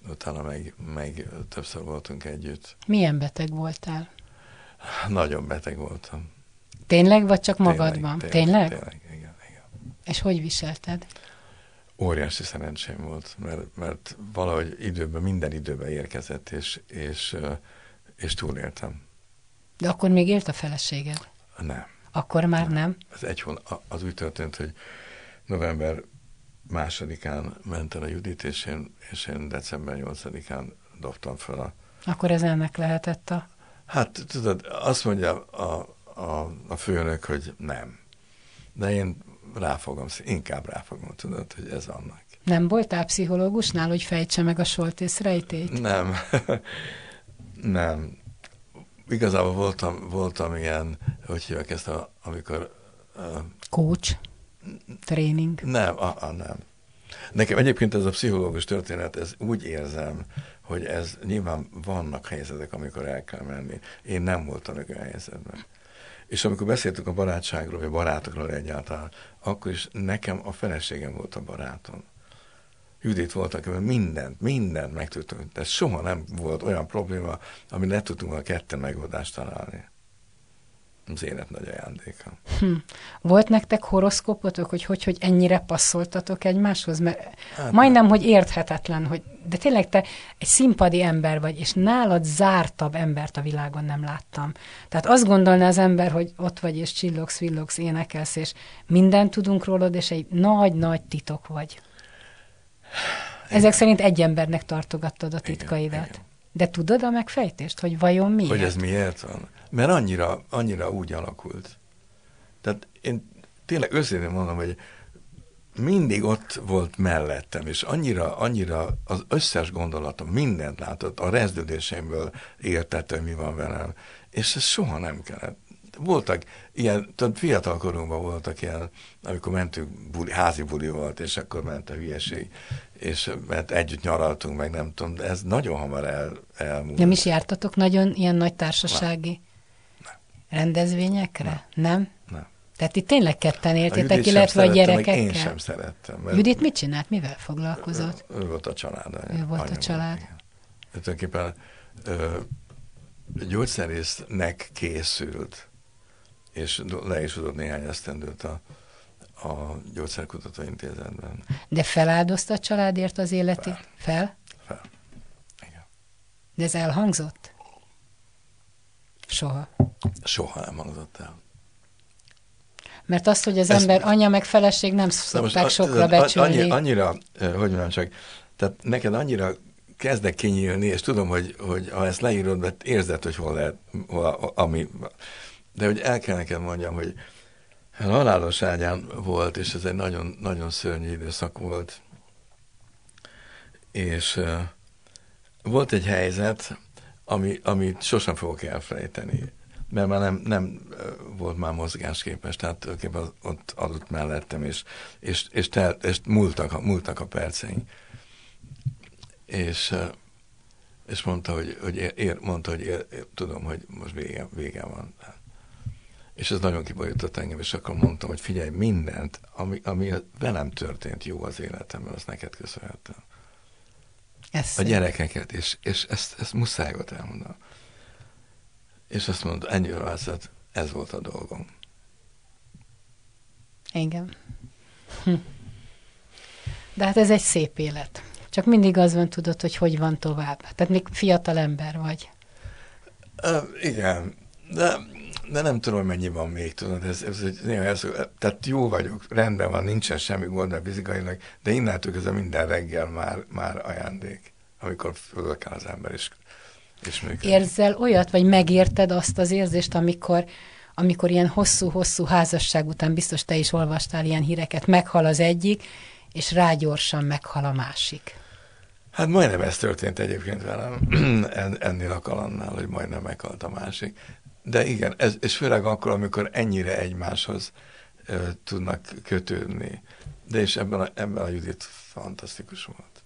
utána meg, meg többször voltunk együtt. Milyen beteg voltál? Nagyon beteg voltam. Tényleg, vagy csak tényleg, magadban? Tényleg? Tényleg? Tényleg, igen, igen. És hogy viselted? Óriási szerencsém volt, mert, mert valahogy időben, minden időben érkezett, és, és, és túléltem. De akkor még élt a feleséged? Nem. Akkor már nem? nem? Az, egy hon, az úgy történt, hogy november másodikán ment el a Judit, és én, és én december 8-án dobtam fel a... Akkor ez ennek lehetett a... Hát tudod, azt mondja a, a, a főnök, hogy nem. De én ráfogom, inkább ráfogom, tudod, hogy ez annak. Nem voltál pszichológusnál, hogy fejtse meg a soltész rejtét? Nem. <laughs> nem. Igazából voltam, voltam ilyen, hogy hívják ezt, a, amikor... Uh, Coach? Tréning? Nem, a, a, nem. Nekem egyébként ez a pszichológus történet, ez úgy érzem, hogy ez nyilván vannak helyzetek, amikor el kell menni. Én nem voltam olyan helyzetben. És amikor beszéltük a barátságról, vagy barátokról egyáltalán, akkor is nekem a feleségem volt a barátom. Judit volt, akivel mindent, mindent meg tudtunk. De soha nem volt olyan probléma, ami ne tudtunk a ketten megoldást találni az élet nagy ajándéka. Hm. Volt nektek horoszkópotok, hogy, hogy hogy ennyire passzoltatok egymáshoz? Mert hát majdnem, hogy érthetetlen, hogy de tényleg te egy színpadi ember vagy, és nálad zártabb embert a világon nem láttam. Tehát azt gondolná az ember, hogy ott vagy, és csillogsz, villogsz, énekelsz, és mindent tudunk rólad, és egy nagy-nagy titok vagy. Ezek szerint egy embernek tartogattad a titkaidat. Igen, igen. De tudod a megfejtést, hogy vajon miért? Hogy ez miért van? Mert annyira, annyira úgy alakult. Tehát én tényleg őszintén mondom, hogy mindig ott volt mellettem, és annyira, annyira az összes gondolatom, mindent látott, a rezdődésemből értette, mi van velem, és ez soha nem kellett. Voltak ilyen, tehát fiatal korunkban voltak ilyen, amikor mentünk, buli, házi buli volt, és akkor ment a hülyeség, és mert együtt nyaraltunk, meg nem tudom, de ez nagyon hamar el, elmúlt. Nem is jártatok nagyon ilyen nagy társasági? Nem rendezvényekre? Nem. Nem? Nem. Tehát itt tényleg ketten éltétek, illetve a gyerekekkel? Én sem szerettem. Mert Judit mit csinált? Mivel foglalkozott? Ő, ő volt a család. Ő volt a család. Volt, tulajdonképpen ö, gyógyszerésznek készült, és le is adott néhány esztendőt a, a gyógyszerkutató intézetben. De feláldozta a családért az életét? Fel? Fel? Fel. Igen. De ez elhangzott? Soha. Soha nem hangzott el. Mert azt, hogy az Ezt ember anya meg feleség nem szokták sokra becsülni. Annyira, annyira, hogy mondjam csak, tehát neked annyira kezdek kinyílni, és tudom, hogy, hogy ha ezt leírod, mert érzed, hogy hol lehet, hol, ami, de hogy el kell neked mondjam, hogy halálos ágyán volt, és ez egy nagyon, nagyon szörnyű időszak volt. És uh, volt egy helyzet, ami, amit sosem fogok elfelejteni, mert már nem, nem volt már mozgásképes, tehát tulajdonképpen ott adott mellettem, és, és, és, telt, és múltak, múltak a perceink. És, és mondta, hogy, hogy ér, mondta, hogy ér, tudom, hogy most vége, vége van. És ez nagyon kiborított engem, és akkor mondtam, hogy figyelj, mindent, ami, ami velem történt jó az életemben, azt neked köszönhetem. Ez a gyerekeket, és, és ezt, ezt muszáj volt elmondanom. És azt mondta, ennyi válszat, ez volt a dolgom. Igen. Hm. De hát ez egy szép élet. Csak mindig az van, tudod, hogy hogy van tovább. Tehát még fiatal ember vagy. Uh, igen, de, de nem tudom, mennyi van még, tudod, ez, ez, ez, ez, tehát jó vagyok, rendben van, nincsen semmi gond fizikailag, de innentől ez minden reggel már, már ajándék, amikor föl kell az ember, és. Érzel olyat, vagy megérted azt az érzést, amikor amikor ilyen hosszú-hosszú házasság után, biztos te is olvastál ilyen híreket, meghal az egyik, és rágyorsan meghal a másik. Hát majdnem ez történt egyébként velem, <clears throat> ennél a kalannál, hogy majdnem meghalt a másik. De igen, ez, és főleg akkor, amikor ennyire egymáshoz ö, tudnak kötődni. De és ebben a, ebben a Judit fantasztikus volt.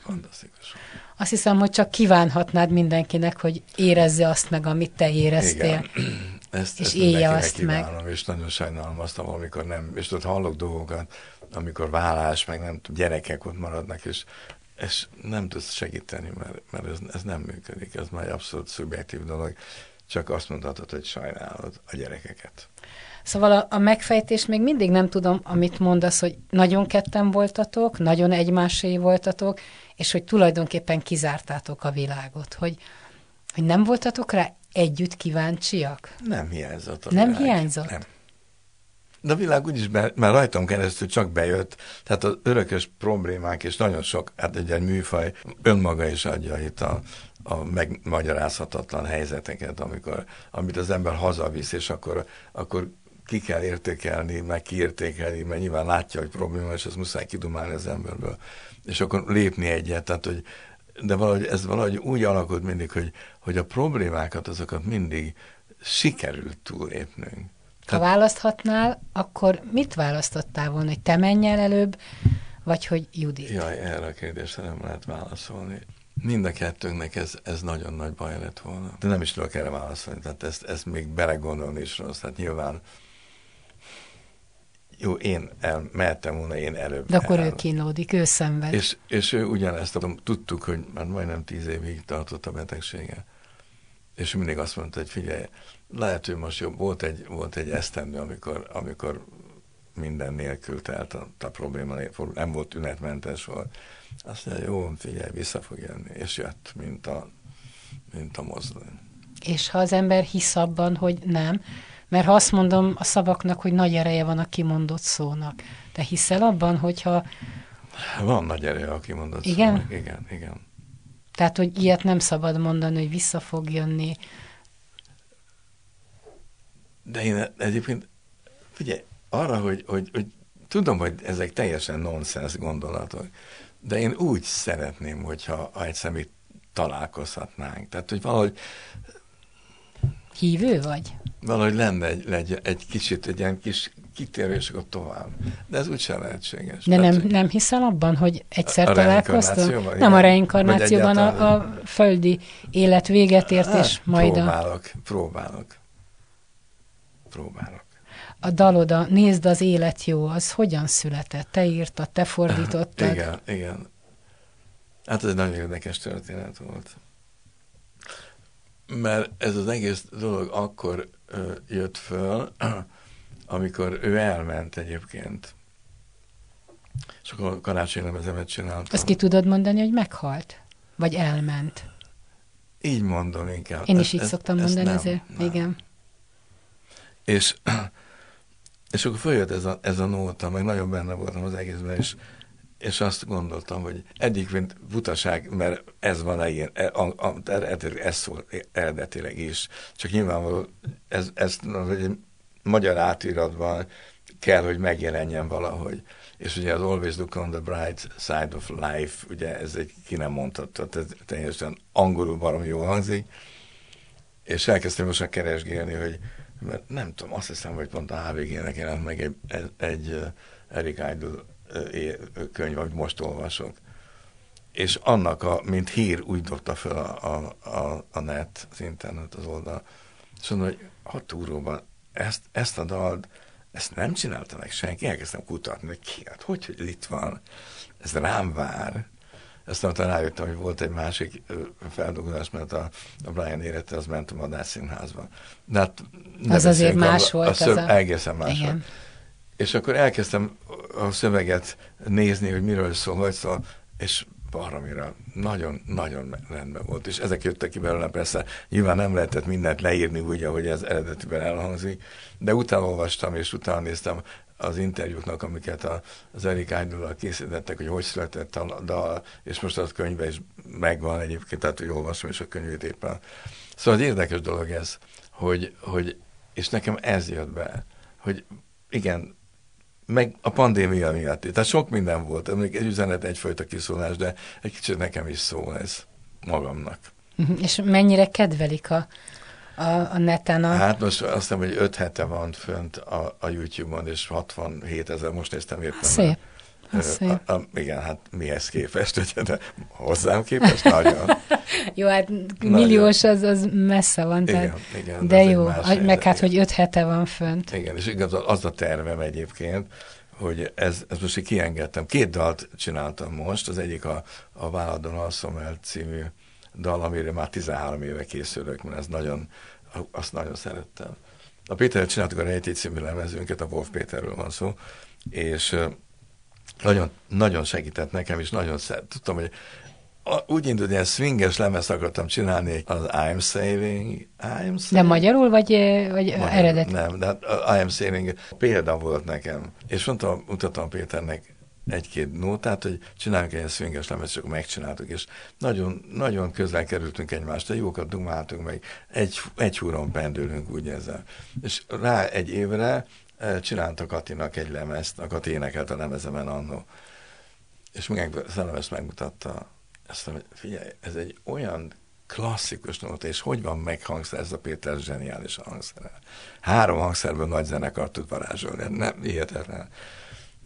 Fantasztikus volt. Azt hiszem, hogy csak kívánhatnád mindenkinek, hogy érezze azt meg, amit te éreztél. Igen. Ezt, és ezt élje azt kívánom, meg. És nagyon sajnálom azt, amikor nem, és ott hallok dolgokat, amikor vállás, meg nem tudom, gyerekek ott maradnak, és és nem tudsz segíteni, mert, mert ez, ez nem működik, ez már egy abszolút szubjektív dolog, csak azt mondhatod, hogy sajnálod a gyerekeket. Szóval a, a megfejtés még mindig nem tudom, amit mondasz, hogy nagyon ketten voltatok, nagyon egymásé voltatok, és hogy tulajdonképpen kizártátok a világot, hogy, hogy nem voltatok rá együtt kíváncsiak? Nem hiányzott a Nem világ. hiányzott? Nem. De a világ úgyis, be, mert rajtam keresztül csak bejött, tehát az örökös problémák, és nagyon sok, hát egy, egy műfaj önmaga is adja itt a, a megmagyarázhatatlan helyzeteket, amikor, amit az ember hazavisz, és akkor, akkor ki kell értékelni, meg kiértékelni, mert nyilván látja, hogy probléma, és ezt muszáj kidumálni az emberből. És akkor lépni egyet, tehát hogy de valahogy ez valahogy úgy alakult mindig, hogy, hogy a problémákat, azokat mindig sikerült túlépnünk. Ha választhatnál, akkor mit választottál volna, hogy te menj el előbb, vagy hogy Judit? Jaj, erre a kérdésre nem lehet válaszolni. Mind a kettőnknek ez, ez nagyon nagy baj lett volna. De nem is tudok erre válaszolni, tehát ezt, ezt még belegondolni is rossz. Tehát nyilván jó, én el, mehettem volna, én előbb. De akkor el. ő kínlódik, ő szenved. És, és ő ugyanezt, tudtuk, hogy már majdnem tíz évig tartott a betegsége. És mindig azt mondta, hogy figyelj, lehet, hogy most jobb. Volt egy, volt egy esztendő, amikor, amikor minden nélkül telt a, a probléma, nem volt tünetmentes volt. Azt mondja, jó, figyelj, vissza fog jönni. És jött, mint a, mint a mozdony. És ha az ember hisz abban, hogy nem, mert ha azt mondom a szavaknak, hogy nagy ereje van a kimondott szónak, te hiszel abban, hogyha... Van nagy ereje a kimondott igen? szónak. Igen, igen. Tehát, hogy ilyet nem szabad mondani, hogy vissza fog jönni, de én egyébként, figyelj, arra, hogy, hogy, hogy tudom, hogy ezek teljesen nonsens gondolatok, de én úgy szeretném, hogyha ha egyszer még találkozhatnánk. Tehát, hogy valahogy... Hívő vagy? Valahogy lenne egy, egy, egy kicsit, egy ilyen kis kitérés, akkor tovább. De ez úgysem lehetséges. De nem, nem hiszel abban, hogy egyszer találkoztunk? Nem a reinkarnációban, a, a földi élet véget ért, hát, és majd próbálok, a... próbálok próbálok. A daloda, nézd az élet jó, az hogyan született? Te írtad, te fordítottad? igen, igen. Hát ez egy nagyon érdekes történet volt. Mert ez az egész dolog akkor jött föl, <clears throat> amikor ő elment egyébként. És akkor karácsonylemezemet csináltam. Azt ki tudod mondani, hogy meghalt? Vagy elment? Így mondom inkább. Én is így szoktam mondani, nem, ezért. Nem. Igen. És, <clears throat> és akkor följött ez a, ez a nóta, meg nagyon benne voltam az egészben, és, és azt gondoltam, hogy egyik mint butaság, mert ez van ilyen, e, ez szól eredetileg is. Csak nyilvánvaló, ez, ez egy magyar átiratban kell, hogy megjelenjen valahogy. És ugye az Always Look on the Bright Side of Life, ugye ez egy ki nem mondhatta, tehát teljesen angolul baromi jól hangzik, és elkezdtem most keresgélni, hogy mert nem tudom, azt hiszem, hogy pont a HVG-nek jelent meg egy, egy, egy Eric Idle könyv, amit most olvasok. És annak, a, mint hír, úgy dobta fel a, a, a, a net, az internet, az oldal. És mondom, hogy hat túróban ezt, ezt a dalt, ezt nem csinálta meg senki, elkezdtem kutatni, hogy ki, hát hogy, hogy itt van, ez rám vár. Aztán utána rájöttem, hogy volt egy másik feldolgozás, mert a, a Brian érette, az ment a Madárszínházba. De hát az azért más a, volt. A szöv, a... Egészen más Igen. volt. És akkor elkezdtem a szöveget nézni, hogy miről szól, vagy szól, és baromira nagyon-nagyon rendben volt, és ezek jöttek ki belőle, persze nyilván nem lehetett mindent leírni úgy, ahogy ez eredetiben elhangzik, de utána olvastam, és utána néztem az interjúknak, amiket a, az Erik Ágynullal készítettek, hogy hogy született a dal, és most az könyve is megvan egyébként, tehát hogy olvasom is a könyvét éppen. Szóval egy érdekes dolog ez, hogy, hogy és nekem ez jött be, hogy igen, meg a pandémia miatt. Tehát sok minden volt, egy üzenet, egyfajta kiszólás, de egy kicsit nekem is szól ez magamnak. Mhm. És mennyire kedvelik a, a, a neten a... Hát most azt hiszem, hogy öt hete van fönt a, a YouTube-on, és 67 ezer, most néztem éppen. Szép. A, a, igen, hát mihez képest, <laughs> ugye, de hozzám képest nagyon. <laughs> jó, hát milliós az, az messze van. Igen, tehát, igen, de jó, meg hát, hogy öt hete van fönt. Igen, és igaz, az a tervem egyébként, hogy ez, ez most így kiengedtem. Két dalt csináltam most, az egyik a, a Váladon alszom el című dal, amire már 13 éve készülök, mert ez nagyon, azt nagyon szerettem. A Péterrel csináltuk a Rejtély című lemezünket, a Wolf Péterről van szó, és nagyon, nagyon segített nekem, és nagyon szeret. Tudtam, hogy a, úgy indult, hogy ilyen swinges lemezt akartam csinálni, az I'm Saving, I'm Saving. De magyarul, vagy, vagy Magyar, eredet? Nem, de I'm Saving példa volt nekem. És mondtam, mutatom Péternek egy-két nótát, hogy csináljunk egy swinges lemezt, és akkor megcsináltuk, és nagyon, nagyon közel kerültünk egymást, jókat dumáltunk meg, egy, egy húron pendülünk úgy ezzel. És rá egy évre csinálta Katinak egy lemezt, a Kati énekelt a lemezemen annó. És meg, lemezt megmutatta, azt mondja, figyelj, ez egy olyan klasszikus nóta, és hogy van meghangszere, ez a Péter zseniális hangszere. Három hangszerből nagy zenekart tud varázsolni, nem, hihetetlen.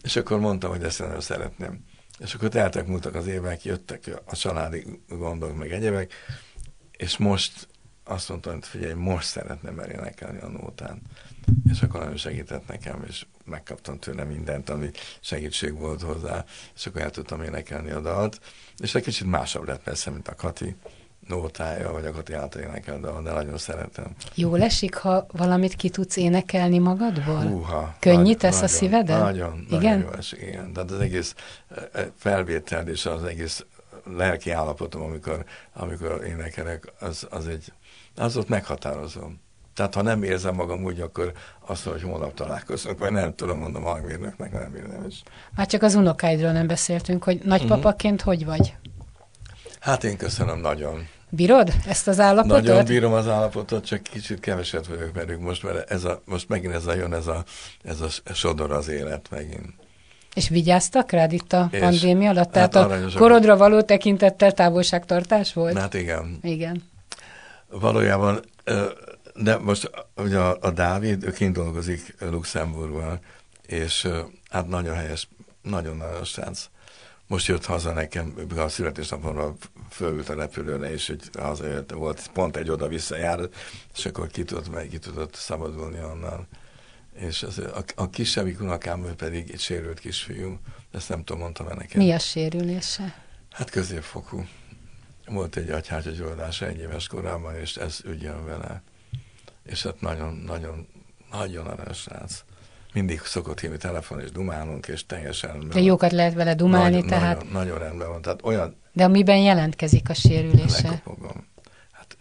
És akkor mondtam, hogy ezt nagyon szeretném. És akkor teltek múltak az évek, jöttek a családi gondok, meg egyebek, és most azt mondtam, hogy figyelj, most szeretném elénekelni a nótán. És akkor nagyon segített nekem, és megkaptam tőle mindent, ami segítség volt hozzá, és akkor el tudtam énekelni a dalt. És egy kicsit másabb lett persze, mint a Kati nótája, vagy a Kati által énekel, de, de nagyon szeretem. Jó esik, ha valamit ki tudsz énekelni magadból? Húha, Könnyít tesz nagyon, a szívedet? Nagyon, igen? nagyon jó esik, igen. Tehát az egész e, e, felvétel és az egész lelki állapotom, amikor, amikor énekelek, az, az egy, az ott meghatározom. Tehát ha nem érzem magam úgy, akkor azt mondom, hogy holnap találkozunk, vagy nem tudom, mondom a hangmérnöknek, nem érdemes. Már csak az unokáidról nem beszéltünk, hogy nagypapaként uh-huh. hogy vagy? Hát én köszönöm nagyon. Bírod ezt az állapotot? Nagyon bírom az állapotot, csak kicsit keveset vagyok velük most, mert ez a, most megint ez a jön, ez a, ez a sodor az élet megint. És vigyáztak rád itt a és, pandémia alatt? Hát Tehát a korodra való tekintettel távolságtartás volt? Hát igen. Igen. Valójában de most ugye a, a Dávid, ő kint dolgozik Luxemburgban, és hát nagyon helyes, nagyon-nagyon srác. Most jött haza nekem, a születésnapomra fölült a repülőre, és hogy hazajött, volt pont egy oda-vissza jár, és akkor ki tudott, meg ki tudott szabadulni onnan. És az, a, a kisebbik unokám, ő pedig egy sérült kisfiú, ezt nem tudom, mondtam -e nekem. Mi a sérülése? Hát középfokú. Volt egy agyhártya egy éves korában, és ez ügyön vele és hát nagyon, nagyon, nagyon aranyos srác. Mindig szokott hívni telefon, és dumálunk, és teljesen... De jókat lehet vele dumálni, nagyon, tehát... Nagyon, nagyon rendben van, tehát olyan... De miben jelentkezik a sérülése? Lekopogom. Hát,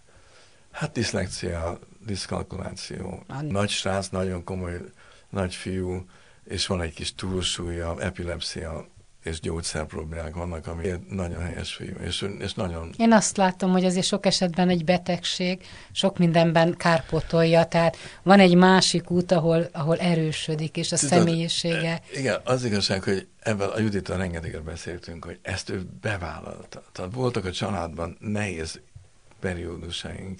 hát diszlekcia, diszkalkuláció. A- Nagy srác, nagyon komoly, nagy fiú, és van egy kis túlsúlya, epilepsia, és gyógyszerproblémák vannak, ami nagyon helyes fiú, és, és nagyon Én azt látom, hogy azért sok esetben egy betegség sok mindenben kárpotolja, tehát van egy másik út, ahol, ahol erősödik, és a Tudod, személyisége. Igen, az igazság, hogy ebben a Judittal rengeteget beszéltünk, hogy ezt ő bevállalta. Tehát voltak a családban nehéz periódusaink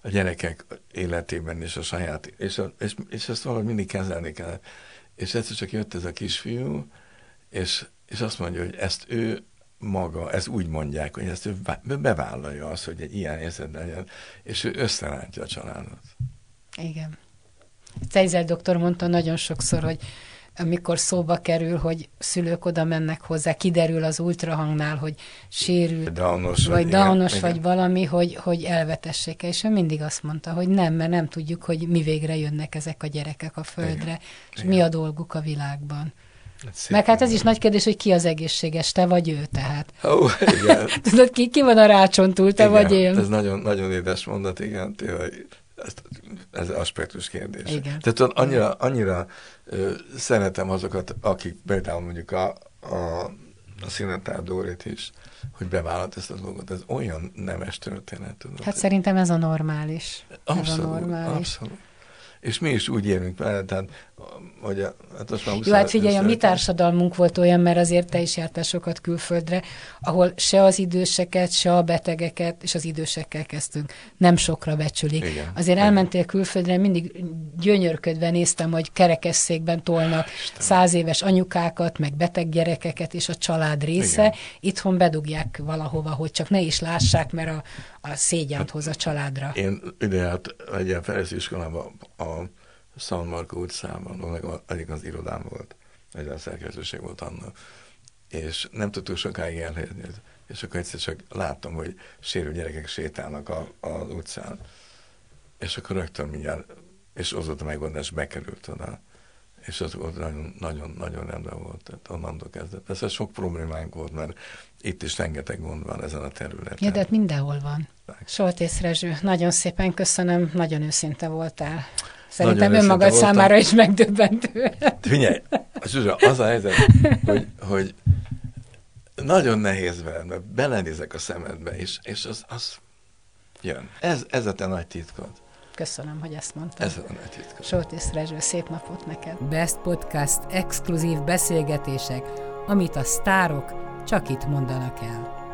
a gyerekek életében és a saját, és, a, és, és ezt valahogy mindig kezelni kell. És egyszer csak jött ez a kisfiú, és, és azt mondja, hogy ezt ő maga, ezt úgy mondják, hogy ezt ő vá- ő bevállalja azt, hogy egy ilyen érzet legyen, és ő összerántja a családot. Igen. Cejzel doktor mondta nagyon sokszor, hogy amikor szóba kerül, hogy szülők oda mennek hozzá, kiderül az ultrahangnál, hogy sérült, Downos vagy igen, downos, igen. vagy valami, hogy, hogy elvetessék -e. És ő mindig azt mondta, hogy nem, mert nem tudjuk, hogy mi végre jönnek ezek a gyerekek a földre, Igen. és Igen. mi a dolguk a világban. Hát szép Meg hát ez is nagy kérdés, hogy ki az egészséges, te vagy ő, tehát. Ó, igen. <laughs> Tudod, ki, ki van a rácson túl, te igen, vagy én? Ez nagyon, nagyon édes mondat, igen, tényleg. Ez, ez aspektus kérdés. Igen. Tehát annyira, annyira ö, szeretem azokat, akik például mondjuk a, a, a Szinetár Dórit is, hogy bevállalt ezt a dolgot. Ez olyan nemes történet, tudod. Hát szerintem ez a normális. ez a abszolút, normális. abszolút. És mi is úgy élünk vele, tehát, hogy a, hát most már Jó, hát 20 figyelj, a mi 25 társadalmunk volt olyan, mert azért te is jártál sokat külföldre, ahol se az időseket, se a betegeket, és az idősekkel kezdtünk, nem sokra becsülik. Igen, Azért igen. elmentél külföldre, mindig gyönyörködve néztem, hogy kerekesszékben tolnak száz éves anyukákat, meg beteg gyerekeket, és a család része. Igen. Itthon bedugják valahova, hogy csak ne is lássák, mert a, a szégyent hoz a családra. Én ide hát egy ilyen fejlesztő iskolában a San Marco utcában, egyik az irodám volt, egy a szerkesztőség volt annak, és nem tudtuk sokáig elhelyezni, és akkor egyszer csak láttam, hogy sérült gyerekek sétálnak a, az utcán, és akkor rögtön mindjárt, és az volt a megoldás, bekerült oda, és az volt nagyon, nagyon, nagyon rendben volt, tehát onnantól kezdett. Persze sok problémánk volt, mert itt is rengeteg gond van ezen a területen. Ja, de hát mindenhol van. Soltész Rezső, nagyon szépen köszönöm, nagyon őszinte voltál. Szerintem Nagyon önmagad őszinte voltam. számára is megdöbbentő. Figyelj, Zsuzsa, az a helyzet, hogy, hogy nagyon nehéz veled, mert belenézek a szemedbe, és, és az, az jön. Ez, ez a te nagy titkod. Köszönöm, hogy ezt mondtad. Ez a nagy titkod. Soltész Rezső, szép napot neked. Best Podcast exkluzív beszélgetések, amit a sztárok csak itt mondanak el.